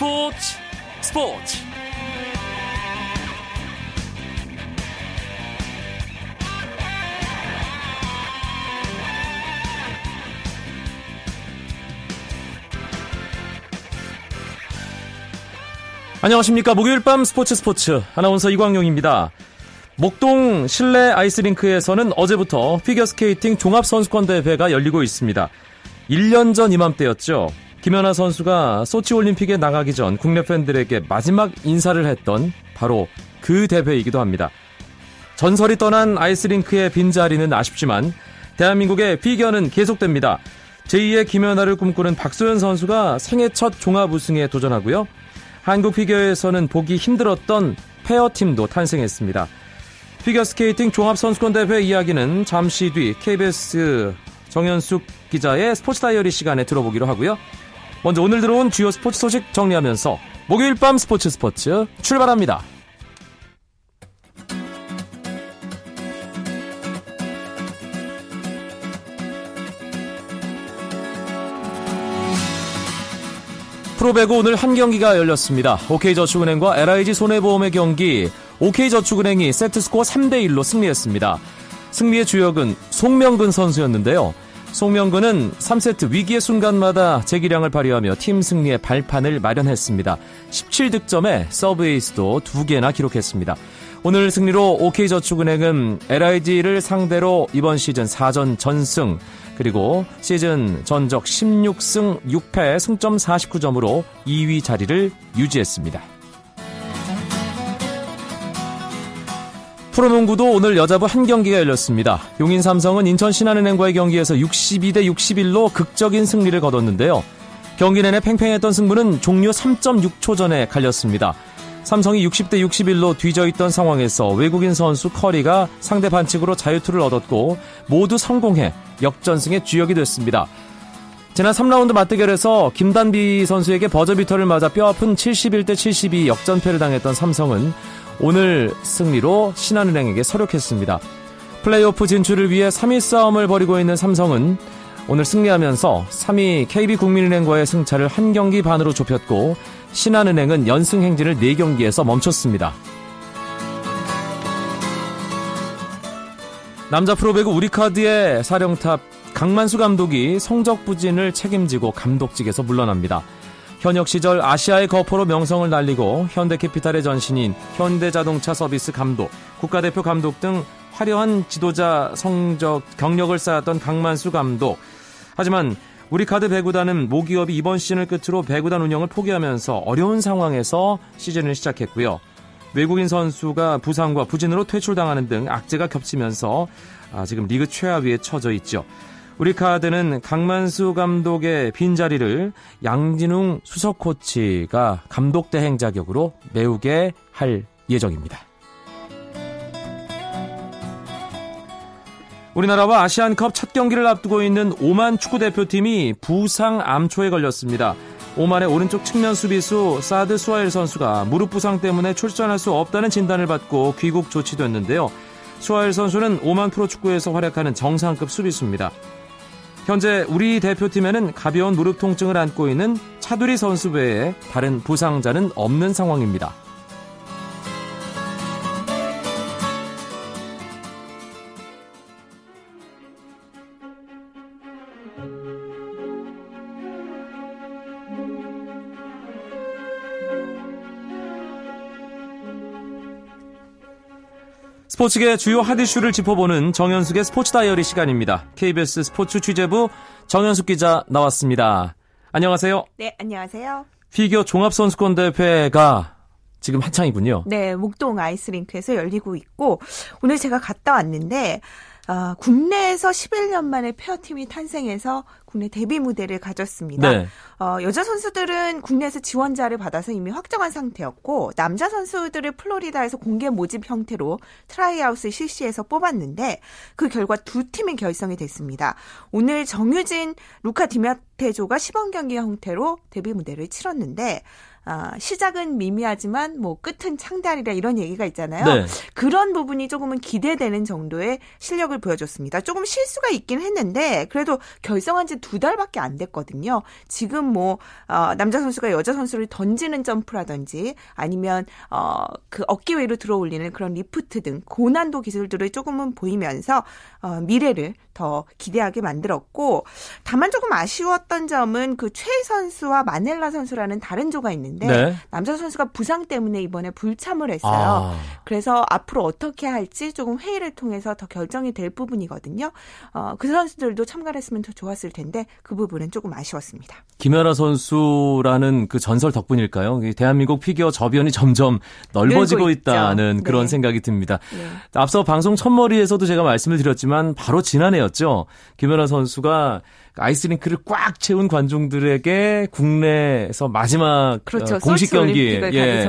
스포츠 스포츠 안녕하십니까 목요일 밤 스포츠 스포츠 아나운서 이광용입니다. 목동 실내 아이스링크에서는 어제부터 피겨스케이팅 종합선수권대회가 열리고 있습니다. 1년 전 이맘때였죠. 김연아 선수가 소치 올림픽에 나가기 전 국내 팬들에게 마지막 인사를 했던 바로 그 대회이기도 합니다. 전설이 떠난 아이스링크의 빈자리는 아쉽지만 대한민국의 피겨는 계속됩니다. 제2의 김연아를 꿈꾸는 박소연 선수가 생애 첫 종합 우승에 도전하고요. 한국 피겨에서는 보기 힘들었던 페어팀도 탄생했습니다. 피겨스케이팅 종합선수권대회 이야기는 잠시 뒤 KBS 정현숙 기자의 스포츠 다이어리 시간에 들어보기로 하고요. 먼저 오늘 들어온 주요 스포츠 소식 정리하면서 목요일 밤 스포츠 스포츠 출발합니다. 프로배구 오늘 한 경기가 열렸습니다. OK저축은행과 LIG 손해보험의 경기 OK저축은행이 세트스코어 3대1로 승리했습니다. 승리의 주역은 송명근 선수였는데요. 송명근은 3세트 위기의 순간마다 제 기량을 발휘하며 팀 승리의 발판을 마련했습니다. 17득점에 서브 에이스도 2개나 기록했습니다. 오늘 승리로 OK저축은행은 LIG를 상대로 이번 시즌 4전 전승 그리고 시즌 전적 16승 6패 승점 49점으로 2위 자리를 유지했습니다. 프로농구도 오늘 여자부 한 경기가 열렸습니다. 용인 삼성은 인천 신한은행과의 경기에서 62대 61로 극적인 승리를 거뒀는데요. 경기 내내 팽팽했던 승부는 종료 3.6초 전에 갈렸습니다. 삼성이 60대 61로 뒤져있던 상황에서 외국인 선수 커리가 상대 반칙으로 자유투를 얻었고 모두 성공해 역전승의 주역이 됐습니다. 지난 3라운드 맞대결에서 김단비 선수에게 버저비터를 맞아 뼈아픈 71대 72 역전패를 당했던 삼성은 오늘 승리로 신한은행에게 서력했습니다. 플레이오프 진출을 위해 3위 싸움을 벌이고 있는 삼성은 오늘 승리하면서 3위 KB국민은행과의 승차를 한 경기 반으로 좁혔고 신한은행은 연승 행진을 4경기에서 멈췄습니다. 남자 프로배구 우리카드의 사령탑 강만수 감독이 성적 부진을 책임지고 감독직에서 물러납니다. 현역 시절 아시아의 거포로 명성을 날리고 현대캐피탈의 전신인 현대자동차 서비스 감독, 국가대표 감독 등 화려한 지도자 성적 경력을 쌓았던 강만수 감독. 하지만 우리 카드 배구단은 모기업이 이번 시즌을 끝으로 배구단 운영을 포기하면서 어려운 상황에서 시즌을 시작했고요. 외국인 선수가 부상과 부진으로 퇴출당하는 등 악재가 겹치면서 아, 지금 리그 최하위에 처져 있죠. 우리 카드는 강만수 감독의 빈자리를 양진웅 수석 코치가 감독 대행 자격으로 메우게 할 예정입니다. 우리나라와 아시안컵 첫 경기를 앞두고 있는 오만 축구 대표팀이 부상 암초에 걸렸습니다. 오만의 오른쪽 측면 수비수 사드 수아일 선수가 무릎 부상 때문에 출전할 수 없다는 진단을 받고 귀국 조치됐는데요. 수아일 선수는 오만 프로축구에서 활약하는 정상급 수비수입니다. 현재 우리 대표팀에는 가벼운 무릎 통증을 안고 있는 차두리 선수 외에 다른 부상자는 없는 상황입니다. 스포츠계 주요 핫 이슈를 짚어보는 정현숙의 스포츠 다이어리 시간입니다. KBS 스포츠 취재부 정현숙 기자 나왔습니다. 안녕하세요. 네, 안녕하세요. 피겨 종합선수권 대회가 지금 한창이군요. 네, 목동 아이스링크에서 열리고 있고 오늘 제가 갔다 왔는데 어, 국내에서 11년 만에 페어팀이 탄생해서 국내 데뷔 무대를 가졌습니다. 네. 어, 여자 선수들은 국내에서 지원자를 받아서 이미 확정한 상태였고 남자 선수들을 플로리다에서 공개 모집 형태로 트라이아웃을 실시해서 뽑았는데 그 결과 두 팀이 결성이 됐습니다. 오늘 정유진, 루카 디마테조가 시범 경기 형태로 데뷔 무대를 치렀는데 아, 시작은 미미하지만 뭐 끝은 창대하리라 이런 얘기가 있잖아요. 네. 그런 부분이 조금은 기대되는 정도의 실력을 보여줬습니다. 조금 실수가 있긴 했는데 그래도 결성한 지 두 달밖에 안 됐거든요. 지금 뭐 어, 남자 선수가 여자 선수를 던지는 점프라든지 아니면 어, 그 어깨 위로 들어올리는 그런 리프트 등 고난도 기술들을 조금은 보이면서 어, 미래를 더 기대하게 만들었고 다만 조금 아쉬웠던 점은 그 최 선수와 마넬라 선수라는 다른 조가 있는 데 네. 남자 선수가 부상 때문에 이번에 불참을 했어요. 아. 그래서 앞으로 어떻게 할지 조금 회의를 통해서 더 결정이 될 부분이거든요. 어, 그 선수들도 참가를 했으면 더 좋았을 텐데 그 부분은 조금 아쉬웠습니다. 김연아 선수라는 그 전설 덕분일까요? 대한민국 피겨 저변이 점점 넓어지고 있다는 그런 네. 생각이 듭니다. 네. 앞서 방송 첫머리에서도 제가 말씀을 드렸지만 바로 지난해였죠. 김연아 선수가 아이스링크를 꽉 채운 관중들에게 국내에서 마지막 그렇죠. 어, 공식 경기 예,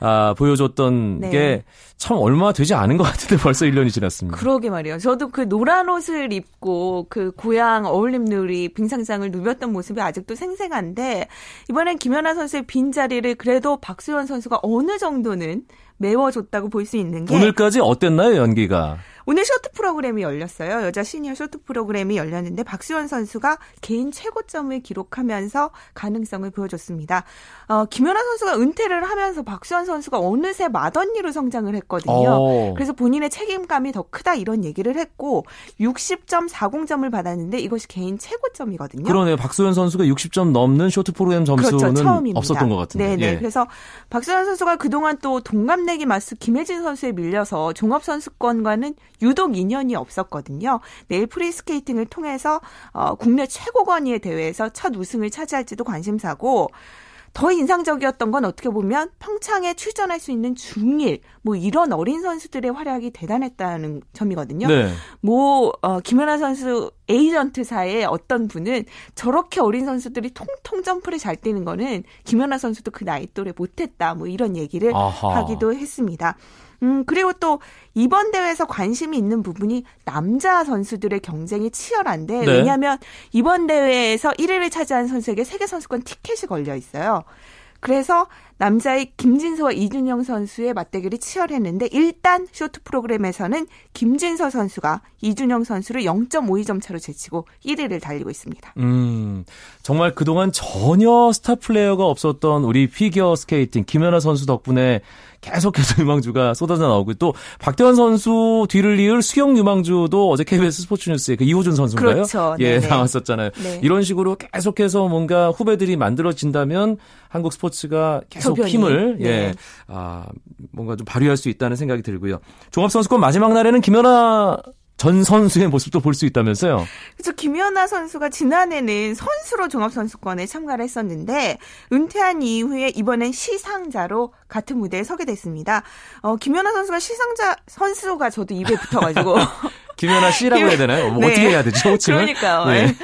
아, 보여줬던 네. 게 참 얼마 되지 않은 것 같은데 벌써 1년이 지났습니다. 그러게 말이에요. 저도 그 노란 옷을 입고 그 고향 어울림놀이 빙상장을 누볐던 모습이 아직도 생생한데 이번엔 김연아 선수의 빈자리를 그래도 박수현 선수가 어느 정도는 메워줬다고 볼 수 있는 게 오늘까지 어땠나요 연기가? 오늘 쇼트 프로그램이 열렸어요. 여자 시니어 쇼트 프로그램이 열렸는데 박수현 선수가 개인 최고점을 기록하면서 가능성을 보여줬습니다. 어, 김연아 선수가 은퇴를 하면서 박수현 선수가 어느새 맏언니로 성장을 했거든요. 오. 어. 그래서 본인의 책임감이 더 크다 이런 얘기를 했고 60.40점을 받았는데 이것이 개인 최고점이거든요. 그러네요. 박소연 선수가 60점 넘는 쇼트 프로그램 점수는 그렇죠. 없었던 것 같은데. 네네. 예. 그래서 박소연 선수가 그동안 또 동갑내기 맞수 김해진 선수에 밀려서 종합 선수권과는 유독 인연이 없었거든요. 내일 프리스케이팅을 통해서 어, 국내 최고 권위의 대회에서 첫 우승을 차지할지도 관심사고 더 인상적이었던 건 어떻게 보면 평창에 출전할 수 있는 중1 뭐 이런 어린 선수들의 활약이 대단했다는 점이거든요. 네. 뭐 어, 김연아 선수 에이전트사의 어떤 분은 저렇게 어린 선수들이 통통 점프를 잘 뛰는 거는 김연아 선수도 그 나이 또래 못했다 뭐 이런 얘기를 아하. 하기도 했습니다. 음, 그리고 또 이번 대회에서 관심이 있는 부분이 남자 선수들의 경쟁이 치열한데 네. 왜냐하면 이번 대회에서 1위를 차지한 선수에게 세계 선수권 티켓이 걸려 있어요. 그래서 남자의 김진서와 이준영 선수의 맞대결이 치열했는데 일단 쇼트 프로그램에서는 김진서 선수가 이준형 선수를 0.52점 차로 제치고 1위를 달리고 있습니다. 음, 정말 그동안 전혀 스타 플레이어가 없었던 우리 피겨 스케이팅 김연아 선수 덕분에 계속해서 유망주가 쏟아져 나오고 또 박태환 선수 뒤를 이을 수영 유망주도 어제 KBS 스포츠 뉴스에 그 이호준 선수인가요? 그렇죠. 예, 네네. 나왔었잖아요. 네. 이런 식으로 계속해서 뭔가 후배들이 만들어진다면 한국 스포츠가 계속 저변이. 힘을 네. 예. 아, 뭔가 좀 발휘할 수 있다는 생각이 들고요. 종합 선수권 마지막 날에는 김연아 전 선수의 모습도 볼 수 있다면서요? 그렇죠. 김연아 선수가 지난해는 선수로 종합선수권에 참가를 했었는데 은퇴한 이후에 이번엔 시상자로 같은 무대에 서게 됐습니다. 어, 김연아 선수가 시상자 선수가 저도 입에 붙어가지고 김연아 씨라고 해야 되나요? 뭐 네. 어떻게 해야 되죠? 호칭을? 그러니까요. 네.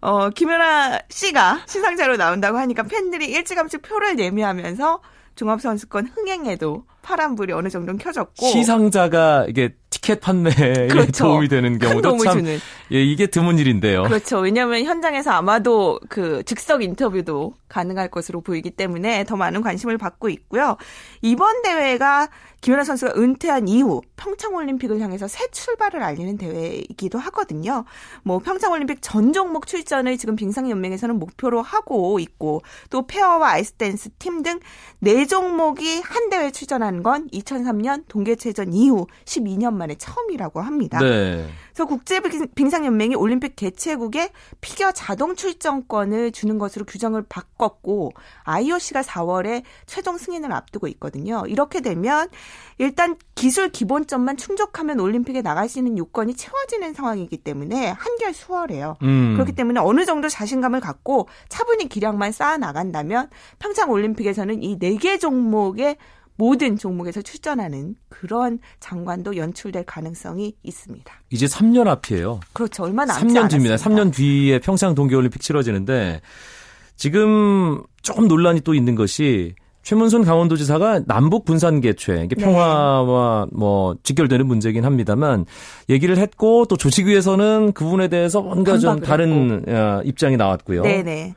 어, 김연아 씨가 시상자로 나온다고 하니까 팬들이 일찌감치 표를 예매하면서 종합선수권 흥행에도 파란불이 어느 정도는 켜졌고 시상자가 이게 티켓 판매에 그렇죠. 도움이 되는 경우도 참 주는. 예, 이게 드문 일인데요. 그렇죠. 왜냐하면 현장에서 아마도 그 즉석 인터뷰도 가능할 것으로 보이기 때문에 더 많은 관심을 받고 있고요. 이번 대회가 김연아 선수가 은퇴한 이후 평창올림픽을 향해서 새 출발을 알리는 대회이기도 하거든요. 뭐 평창올림픽 전 종목 출전을 지금 빙상연맹에서는 목표로 하고 있고 또 페어와 아이스댄스 팀 등 네 종목이 한 대회 출전하는 건 2003년 동계체전 이후 12년 만에 처음이라고 합니다. 네. 그래서 국제 빙상연맹이 올림픽 개최국에 피겨 자동 출전권을 주는 것으로 규정을 바꿨고 IOC가 4월에 최종 승인을 앞두고 있거든요. 이렇게 되면 일단 기술 기본점만 충족하면 올림픽에 나갈 수 있는 요건이 채워지는 상황이기 때문에 한결 수월해요. 음. 그렇기 때문에 어느 정도 자신감을 갖고 차분히 기량만 쌓아 나간다면 평창 올림픽에서는 이 네 개 종목의 모든 종목에서 출전하는 그런 장관도 연출될 가능성이 있습니다. 이제 3년 앞이에요. 그렇죠. 얼마 남지 3년 뒤입니다. 3년 뒤에 평창 동계올림픽 치러지는데 지금 조금 논란이 또 있는 것이 최문순 강원도지사가 남북 분산 개최, 이게 네. 평화와 네. 뭐 직결되는 문제긴 합니다만 얘기를 했고 또 조직위에서는 그 부분에 대해서 뭔가 좀 다른 했고. 어, 입장이 나왔고요. 네네.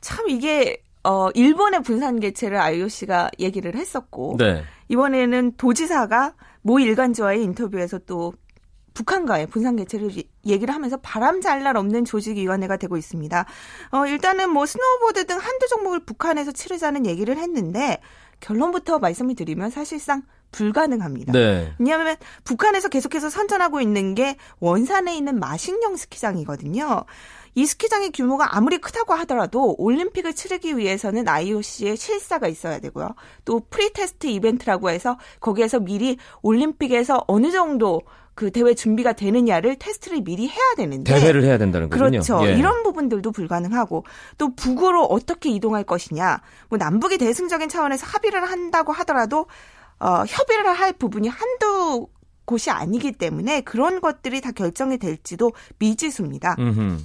참 이게 어, 일본의 분산 개최를 IOC가 얘기를 했었고 네. 이번에는 도지사가 모 일간지와의 인터뷰에서 또 북한과의 분산 개최를 얘기를 하면서 바람 잘 날 없는 조직위원회가 되고 있습니다. 어, 일단은 뭐 스노우보드 등 한두 종목을 북한에서 치르자는 얘기를 했는데 결론부터 말씀을 드리면 사실상 불가능합니다. 네. 왜냐하면 북한에서 계속해서 선전하고 있는 게 원산에 있는 마식령 스키장이거든요. 이 스키장의 규모가 아무리 크다고 하더라도 올림픽을 치르기 위해서는 IOC의 실사가 있어야 되고요. 또 프리테스트 이벤트라고 해서 거기에서 미리 올림픽에서 어느 정도 그 대회 준비가 되느냐를 테스트를 미리 해야 되는데 대회를 해야 된다는 거군요. 그렇죠. 예. 이런 부분들도 불가능하고 또 북으로 어떻게 이동할 것이냐. 뭐 남북이 대승적인 차원에서 합의를 한다고 하더라도 어 협의를 할 부분이 한두 곳이 아니기 때문에 그런 것들이 다 결정이 될지도 미지수입니다. 음흠.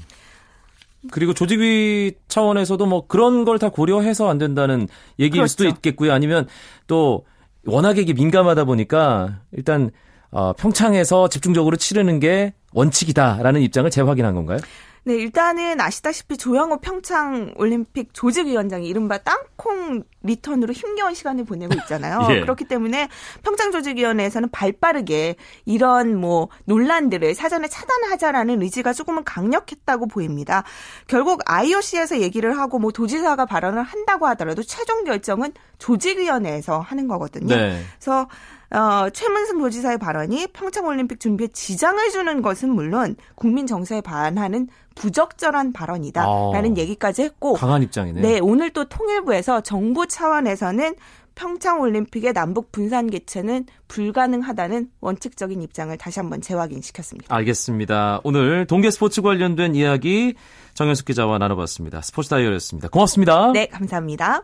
그리고 조직위 차원에서도 뭐 그런 걸 다 고려해서 안 된다는 얘기일 그렇죠. 수도 있겠고요. 아니면 또 워낙에 이게 민감하다 보니까 일단 어, 평창에서 집중적으로 치르는 게 원칙이다라는 입장을 재확인한 건가요? 네, 일단은 아시다시피 조영호 평창 올림픽 조직위원장이 이른바 땅콩 리턴으로 힘겨운 시간을 보내고 있잖아요. 예. 그렇기 때문에 평창 조직위원회에서는 발빠르게 이런 뭐 논란들을 사전에 차단하자라는 의지가 조금은 강력했다고 보입니다. 결국 IOC에서 얘기를 하고 뭐 도지사가 발언을 한다고 하더라도 최종 결정은 조직위원회에서 하는 거거든요. 네. 그래서 어, 최문승 도지사의 발언이 평창올림픽 준비에 지장을 주는 것은 물론 국민 정서에 반하는 부적절한 발언이다라는 아, 얘기까지 했고 강한 입장이네. 네, 오늘 또 통일부에서 정부 차원에서는 평창 올림픽의 남북 분산 개최는 불가능하다는 원칙적인 입장을 다시 한번 재확인시켰습니다. 알겠습니다. 오늘 동계 스포츠 관련된 이야기 정현숙 기자와 나눠봤습니다. 스포츠 다이어리였습니다. 고맙습니다. 네, 감사합니다.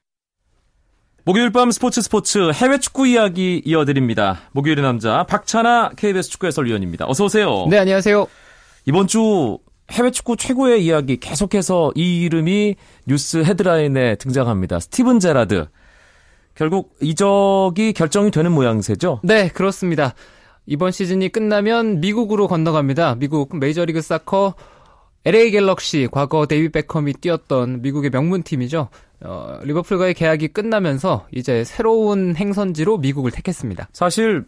목요일 밤 스포츠 스포츠 해외 축구 이야기 이어드립니다. 목요일의 남자 박찬아 KBS 축구 해설위원입니다. 어서 오세요. 네, 안녕하세요. 이번 주 해외 축구 최고의 이야기 계속해서 이 이름이 뉴스 헤드라인에 등장합니다. 스티븐 제라드. 결국 이적이 결정이 되는 모양새죠? 네, 그렇습니다. 이번 시즌이 끝나면 미국으로 건너갑니다. 미국 메이저리그 사커 LA 갤럭시 과거 데이비드 베컴이 뛰었던 미국의 명문팀이죠. 어, 리버풀과의 계약이 끝나면서 이제 새로운 행선지로 미국을 택했습니다. 사실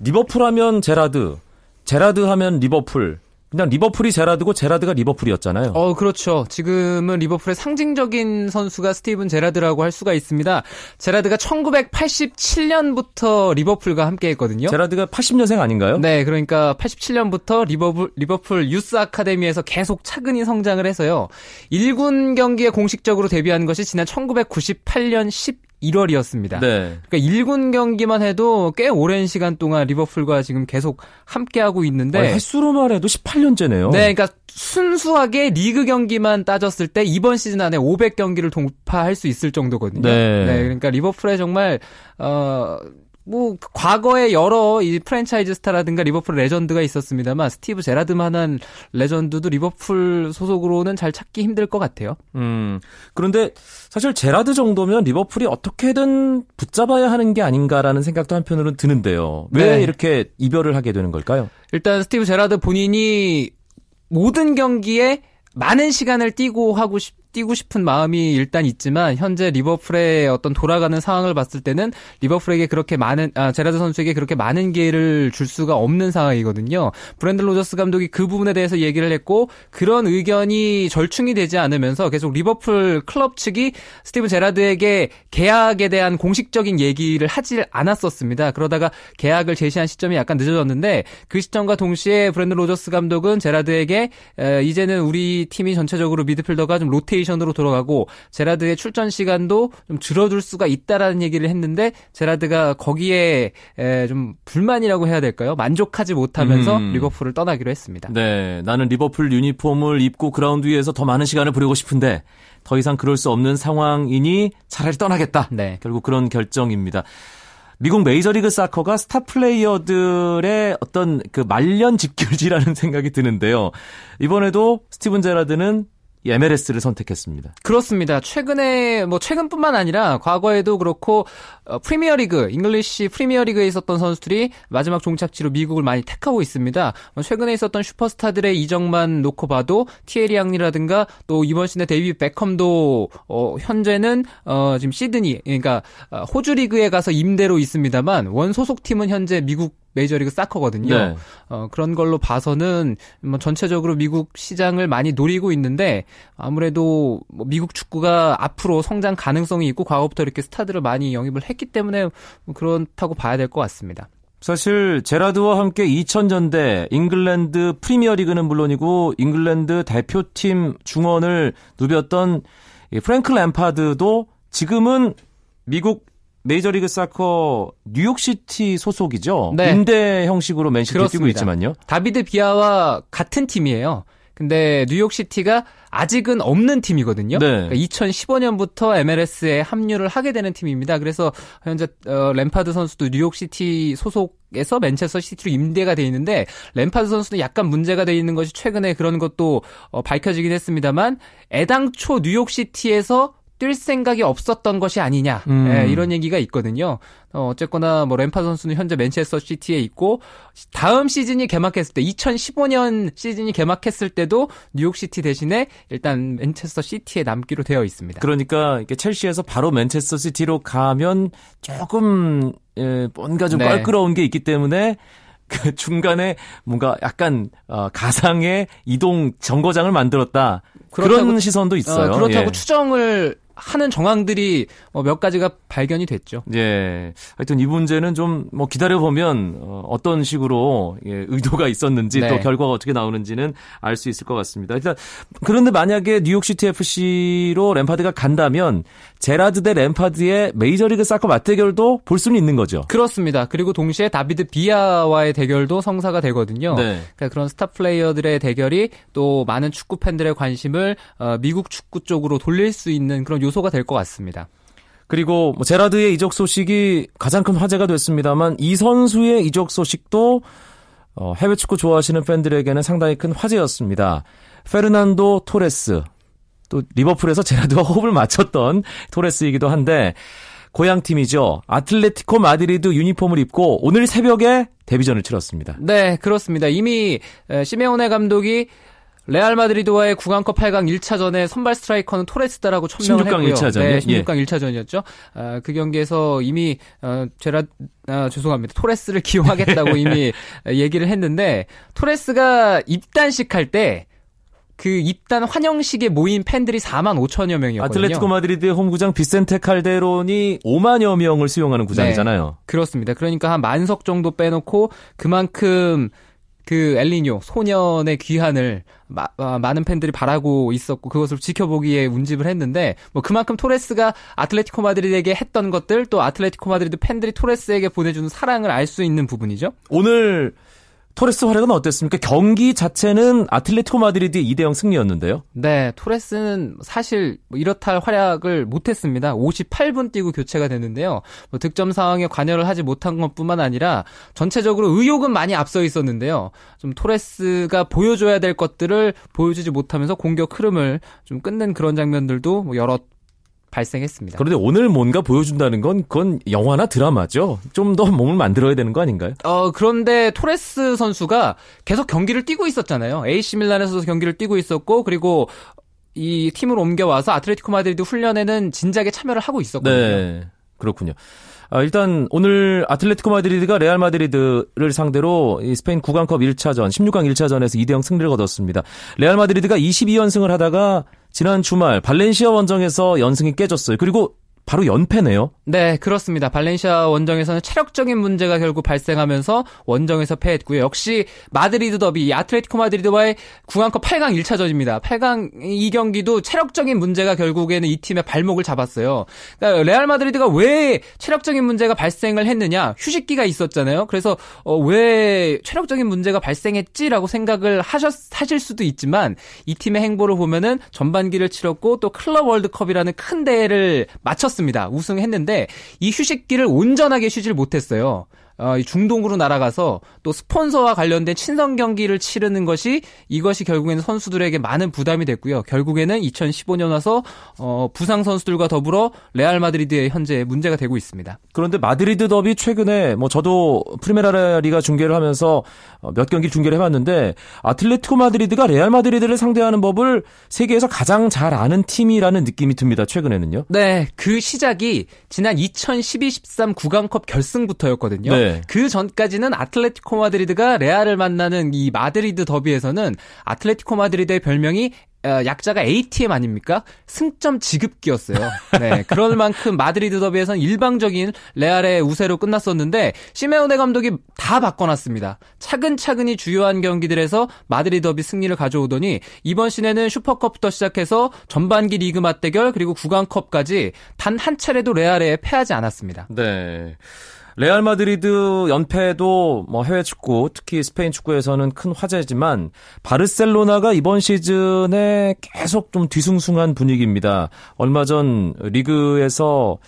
리버풀 하면 제라드, 제라드 하면 리버풀, 그냥 리버풀이 제라드고 제라드가 리버풀이었잖아요. 어, 그렇죠. 지금은 리버풀의 상징적인 선수가 스티븐 제라드라고 할 수가 있습니다. 제라드가 1987년부터 리버풀과 함께 했거든요. 제라드가 80년생 아닌가요? 네, 그러니까 87년부터 리버풀 리버풀 유스 아카데미에서 계속 차근히 성장을 해서요. 1군 경기에 공식적으로 데뷔한 것이 지난 1998년 10 1월이었습니다. 네. 그러니까 1군 경기만 해도 꽤 오랜 시간 동안 리버풀과 지금 계속 함께하고 있는데 아, 횟수로만 해도 18년째네요. 네, 그러니까 순수하게 리그 경기만 따졌을 때 이번 시즌 안에 500경기를 돌파할 수 있을 정도거든요. 네. 네 그러니까 리버풀에 정말 어 뭐 과거에 여러 이 프랜차이즈 스타라든가 리버풀 레전드가 있었습니다만 스티븐 제라드만한 레전드도 리버풀 소속으로는 잘 찾기 힘들 것 같아요. 음. 그런데 사실 제라드 정도면 리버풀이 어떻게든 붙잡아야 하는 게 아닌가라는 생각도 한편으로는 드는데요. 왜 네. 이렇게 이별을 하게 되는 걸까요? 일단 스티븐 제라드 본인이 모든 경기에 많은 시간을 뛰고 하고 싶 뛰고 싶은 마음이 일단 있지만 현재 리버풀의 어떤 돌아가는 상황을 봤을 때는 리버풀에게 그렇게 많은 아 제라드 선수에게 그렇게 많은 기회를 줄 수가 없는 상황이거든요. 브랜든 로저스 감독이 그 부분에 대해서 얘기를 했고 그런 의견이 절충이 되지 않으면서 계속 리버풀 클럽 측이 스티븐 제라드에게 계약에 대한 공식적인 얘기를 하지 않았었습니다. 그러다가 계약을 제시한 시점이 약간 늦어졌는데 그 시점과 동시에 브랜든 로저스 감독은 제라드에게 에, 이제는 우리 팀이 전체적으로 미드필더가 좀 로테이 로테이션으로 돌아가고 제라드의 출전 시간도 좀 줄어들 수가 있다라는 얘기를 했는데 제라드가 거기에 에, 좀 불만이라고 해야 될까요? 만족하지 못하면서 음. 리버풀을 떠나기로 했습니다. 네, 나는 리버풀 유니폼을 입고 그라운드 위에서 더 많은 시간을 보내고 싶은데 더 이상 그럴 수 없는 상황이니 차라리 떠나겠다. 네. 결국 그런 결정입니다. 미국 메이저리그 사커가 스타 플레이어들의 어떤 그 말년 집결지라는 생각이 드는데요. 이번에도 스티븐 제라드는 MLS를 선택했습니다. 그렇습니다. 최근에 뭐 최근뿐만 아니라 과거에도 그렇고 어, 프리미어리그, 잉글리시 프리미어리그에 있었던 선수들이 마지막 종착지로 미국을 많이 택하고 있습니다. 뭐 최근에 있었던 슈퍼스타들의 이적만 놓고 봐도 티에리 앙리라든가 또 이번 시즌에 다비드 비야도 어, 현재는 어, 지금 시드니 그러니까 어, 호주 리그에 가서 임대로 있습니다만 원 소속 팀은 현재 미국 메이저리그 사커거든요. 네. 어, 그런 걸로 봐서는 뭐 전체적으로 미국 시장을 많이 노리고 있는데 아무래도 뭐 미국 축구가 앞으로 성장 가능성이 있고 과거부터 이렇게 스타들을 많이 영입을 했기 때문에 뭐 그렇다고 봐야 될 것 같습니다. 사실 제라드와 함께 2000년대 잉글랜드 프리미어리그는 물론이고 잉글랜드 대표팀 중원을 누볐던 프랭크 램파드도 지금은 미국 메이저리그 사커 뉴욕시티 소속이죠. 네. 임대 형식으로 맨시티에 뛰고 있지만요. 다비드 비야와 같은 팀이에요. 근데 뉴욕시티가 아직은 없는 팀이거든요. 네. 그러니까 2015년부터 MLS에 합류를 하게 되는 팀입니다. 그래서 현재 어, 램파드 선수도 뉴욕시티 소속에서 맨체스터 시티로 임대가 돼 있는데 램파드 선수는 약간 문제가 돼 있는 것이 최근에 그런 것도 어, 밝혀지긴 했습니다만 애당초 뉴욕시티에서 뛸 생각이 없었던 것이 아니냐 음. 예, 이런 얘기가 있거든요. 어, 어쨌거나 뭐 램파드 선수는 현재 맨체스터 시티에 있고 다음 시즌이 개막했을 때 2015년 시즌이 개막했을 때도 뉴욕 시티 대신에 일단 맨체스터 시티에 남기로 되어 있습니다. 그러니까 이게 첼시에서 바로 맨체스터 시티로 가면 조금 예, 뭔가 좀 네. 껄끄러운 게 있기 때문에 그 중간에 뭔가 약간 어, 가상의 이동 정거장을 만들었다. 그렇다고, 그런 시선도 있어요. 어, 그렇다고 예. 추정을 하는 정황들이 뭐몇 가지가 발견이 됐죠. 예. 하여튼 이 문제는 좀 뭐 기다려 보면 어, 어떤 식으로 예, 의도가 있었는지 네. 또 결과가 어떻게 나오는지는 알 수 있을 것 같습니다. 일단 그런데 만약에 뉴욕시티 FC로 램파드가 간다면 제라드 대 램파드의 메이저리그 사커 맞대결도 볼 수는 있는 거죠. 그렇습니다. 그리고 동시에 다비드 비아와의 대결도 성사가 되거든요. 네. 그러니까 그런 스타 플레이어들의 대결이 또 많은 축구 팬들의 관심을 어, 미국 축구 쪽으로 돌릴 수 있는 그런 요 소가 될 것 같습니다. 그리고 뭐 제라드의 이적 소식이 가장 큰 화제가 됐습니다만 이 선수의 이적 소식도 어, 해외 축구 좋아하시는 팬들에게는 상당히 큰 화제였습니다. 페르난도 토레스 또 리버풀에서 제라드와 호흡을 맞췄던 토레스이기도 한데 고향 팀이죠. 아틀레티코 마드리드 유니폼을 입고 오늘 새벽에 데뷔전을 치렀습니다. 네, 그렇습니다. 이미 시메오네 감독이 레알 마드리드와의 국왕컵 8강 1차전에 선발 스트라이커는 토레스다라고 천명을 16강 했고요. 1차전. 네, 16강 예. 1차전이었죠. 아, 그 경기에서 이미 어, 제라 아, 죄송합니다. 토레스를 기용하겠다고 이미 얘기를 했는데 토레스가 입단식 할 때 그 입단 환영식에 모인 팬들이 4만 5천여 명이었거든요. 아틀레티코 마드리드의 홈구장 비센테 칼데론이 5만여 명을 수용하는 구장이잖아요. 네, 그렇습니다. 그러니까 한 만석 정도 빼놓고 그만큼 그 엘니뇨 소년의 귀환을 마, 아, 많은 팬들이 바라고 있었고 그것을 지켜보기에 운집을 했는데 뭐 그만큼 토레스가 아틀레티코 마드리드에게 했던 것들 또 아틀레티코 마드리드 팬들이 토레스에게 보내주는 사랑을 알 수 있는 부분이죠. 오늘 토레스 활약은 어땠습니까? 경기 자체는 아틀레티코 마드리드의 2대0 승리였는데요. 네, 토레스는 사실 뭐 이렇다 할 활약을 못했습니다. 58분 뛰고 교체가 됐는데요. 뭐 득점 상황에 관여를 하지 못한 것뿐만 아니라 전체적으로 의욕은 많이 앞서 있었는데요. 좀 토레스가 보여줘야 될 것들을 보여주지 못하면서 공격 흐름을 좀 끊는 그런 장면들도 뭐 여러 발생했습니다. 그런데 오늘 뭔가 보여준다는 건 그건 영화나 드라마죠. 좀 더 몸을 만들어야 되는 거 아닌가요? 어 그런데 토레스 선수가 계속 경기를 뛰고 있었잖아요. AC 밀란에서도 경기를 뛰고 있었고 그리고 이 팀을 옮겨와서 아틀레티코 마드리드 훈련에는 진작에 참여를 하고 있었거든요. 네, 그렇군요. 아, 일단 오늘 아틀레티코 마드리드가 레알 마드리드를 상대로 이 스페인 국왕컵 1차전, 16강 1차전에서 2대 0 승리를 거뒀습니다. 레알 마드리드가 22연승을 하다가 지난 주말 발렌시아 원정에서 연승이 깨졌어요. 그리고 바로 연패네요. 네, 그렇습니다. 발렌시아 원정에서는 체력적인 문제가 결국 발생하면서 원정에서 패했고요. 역시 마드리드 더비, 아틀레티코 마드리드와의 국왕컵 8강 1차전입니다. 8강 이 경기도 체력적인 문제가 결국에는 이 팀의 발목을 잡았어요. 그러니까 레알 마드리드가 왜 체력적인 문제가 발생을 했느냐? 휴식기가 있었잖아요. 그래서 어, 왜 체력적인 문제가 발생했지라고 생각을 하셨 하실 수도 있지만 이 팀의 행보를 보면은 전반기를 치렀고 또 클럽 월드컵이라는 큰 대회를 마쳤 치렀습니다. 우승했는데 이 휴식기를 온전하게 쉬질 못했어요. 어, 중동으로 날아가서 또 스폰서와 관련된 친선 경기를 치르는 것이 이것이 결국에는 선수들에게 많은 부담이 됐고요. 결국에는 2015년 와서 어, 부상 선수들과 더불어 레알 마드리드의 현재 문제가 되고 있습니다. 그런데 마드리드 더비 최근에 뭐 저도 프리메라 리가 중계를 하면서 어, 몇 경기 중계를 해봤는데 아틀레티코 마드리드가 레알 마드리드를 상대하는 법을 세계에서 가장 잘 아는 팀이라는 느낌이 듭니다. 최근에는요. 네, 그 시작이 지난 2012-13 국왕컵 결승부터였거든요. 네. 그 전까지는 아틀레티코 마드리드가 레알을 만나는 이 마드리드 더비에서는 아틀레티코 마드리드의 별명이 어, 약자가 ATM 아닙니까? 승점 지급기였어요. 네. 그럴 만큼 마드리드 더비에선 일방적인 레알의 우세로 끝났었는데 시메오네 감독이 다 바꿔놨습니다. 차근차근히 주요한 경기들에서 마드리드 더비 승리를 가져오더니 이번 시즌에는 슈퍼컵부터 시작해서 전반기 리그 맞대결 그리고 국왕컵까지 단 한 차례도 레알에 패하지 않았습니다. 네. 레알 마드리드 연패도 뭐 해외 축구, 특히 스페인 축구에서는 큰 화제지만 바르셀로나가 이번 시즌에 계속 좀 뒤숭숭한 분위기입니다. 얼마 전 리그에서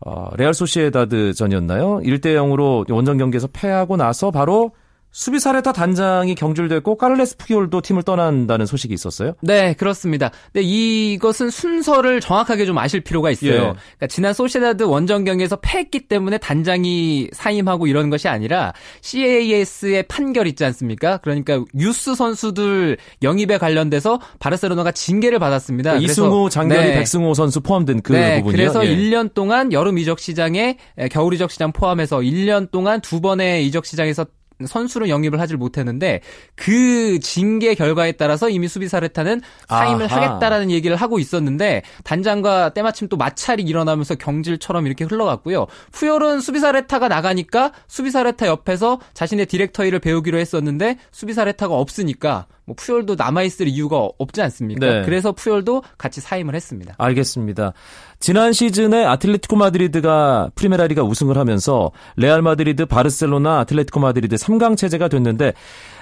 어, 레알 소시에다드 전이었나요? 1대 0으로 원정 경기에서 패하고 나서 바로 수비사레타 단장이 경질됐고 까를레스 푸욜도 팀을 떠난다는 소식이 있었어요? 네, 그렇습니다. 근데 이것은 순서를 정확하게 좀 아실 필요가 있어요. 예. 그러니까 지난 소시에다드 원정 경기에서 패했기 때문에 단장이 사임하고 이런 것이 아니라 CAS의 판결 있지 않습니까? 그러니까 유스 선수들 영입에 관련돼서 바르셀로나가 징계를 받았습니다. 그러니까 이승우, 장결희, 네. 백승호 선수 포함된 그 네, 부분이요. 그래서 예. 1년 동안 여름 이적 시장에 겨울 이적 시장 포함해서 1년 동안 두 번의 이적 시장에서 선수를 영입을 하질 못했는데 그 징계 결과에 따라서 이미 수비사레타는 사임을 아하. 하겠다라는 얘기를 하고 있었는데 단장과 때마침 또 마찰이 일어나면서 경질처럼 이렇게 흘러갔고요. 푸열은 수비사레타가 나가니까 수비사레타 옆에서 자신의 디렉터 일을 배우기로 했었는데 수비사레타가 없으니까 뭐 푸열도 남아있을 이유가 없지 않습니까? 네. 그래서 푸열도 같이 사임을 했습니다. 알겠습니다. 지난 시즌에 아틀레티코 마드리드가 프리메라리가 우승을 하면서 레알 마드리드, 바르셀로나, 아틀레티코 마드리드 3강 체제가 됐는데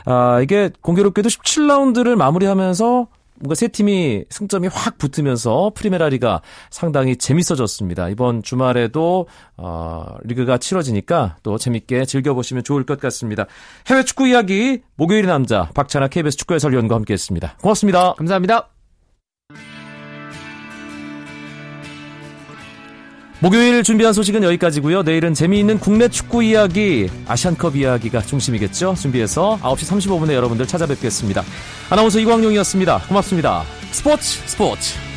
아, 이게 공교롭게도 17라운드를 마무리하면서 뭔가 세 팀이 승점이 확 붙으면서 프리메라리가 상당히 재밌어졌습니다. 이번 주말에도 어, 리그가 치러지니까 또 재밌게 즐겨보시면 좋을 것 같습니다. 해외 축구 이야기 목요일 남자 박찬하 KBS 축구 해설위원과 함께했습니다. 고맙습니다. 감사합니다. 목요일 준비한 소식은 여기까지고요. 내일은 재미있는 국내 축구 이야기, 아시안컵 이야기가 중심이겠죠. 준비해서 9시 35분에 여러분들 찾아뵙겠습니다. 아나운서 이광용이었습니다. 고맙습니다. 스포츠 스포츠.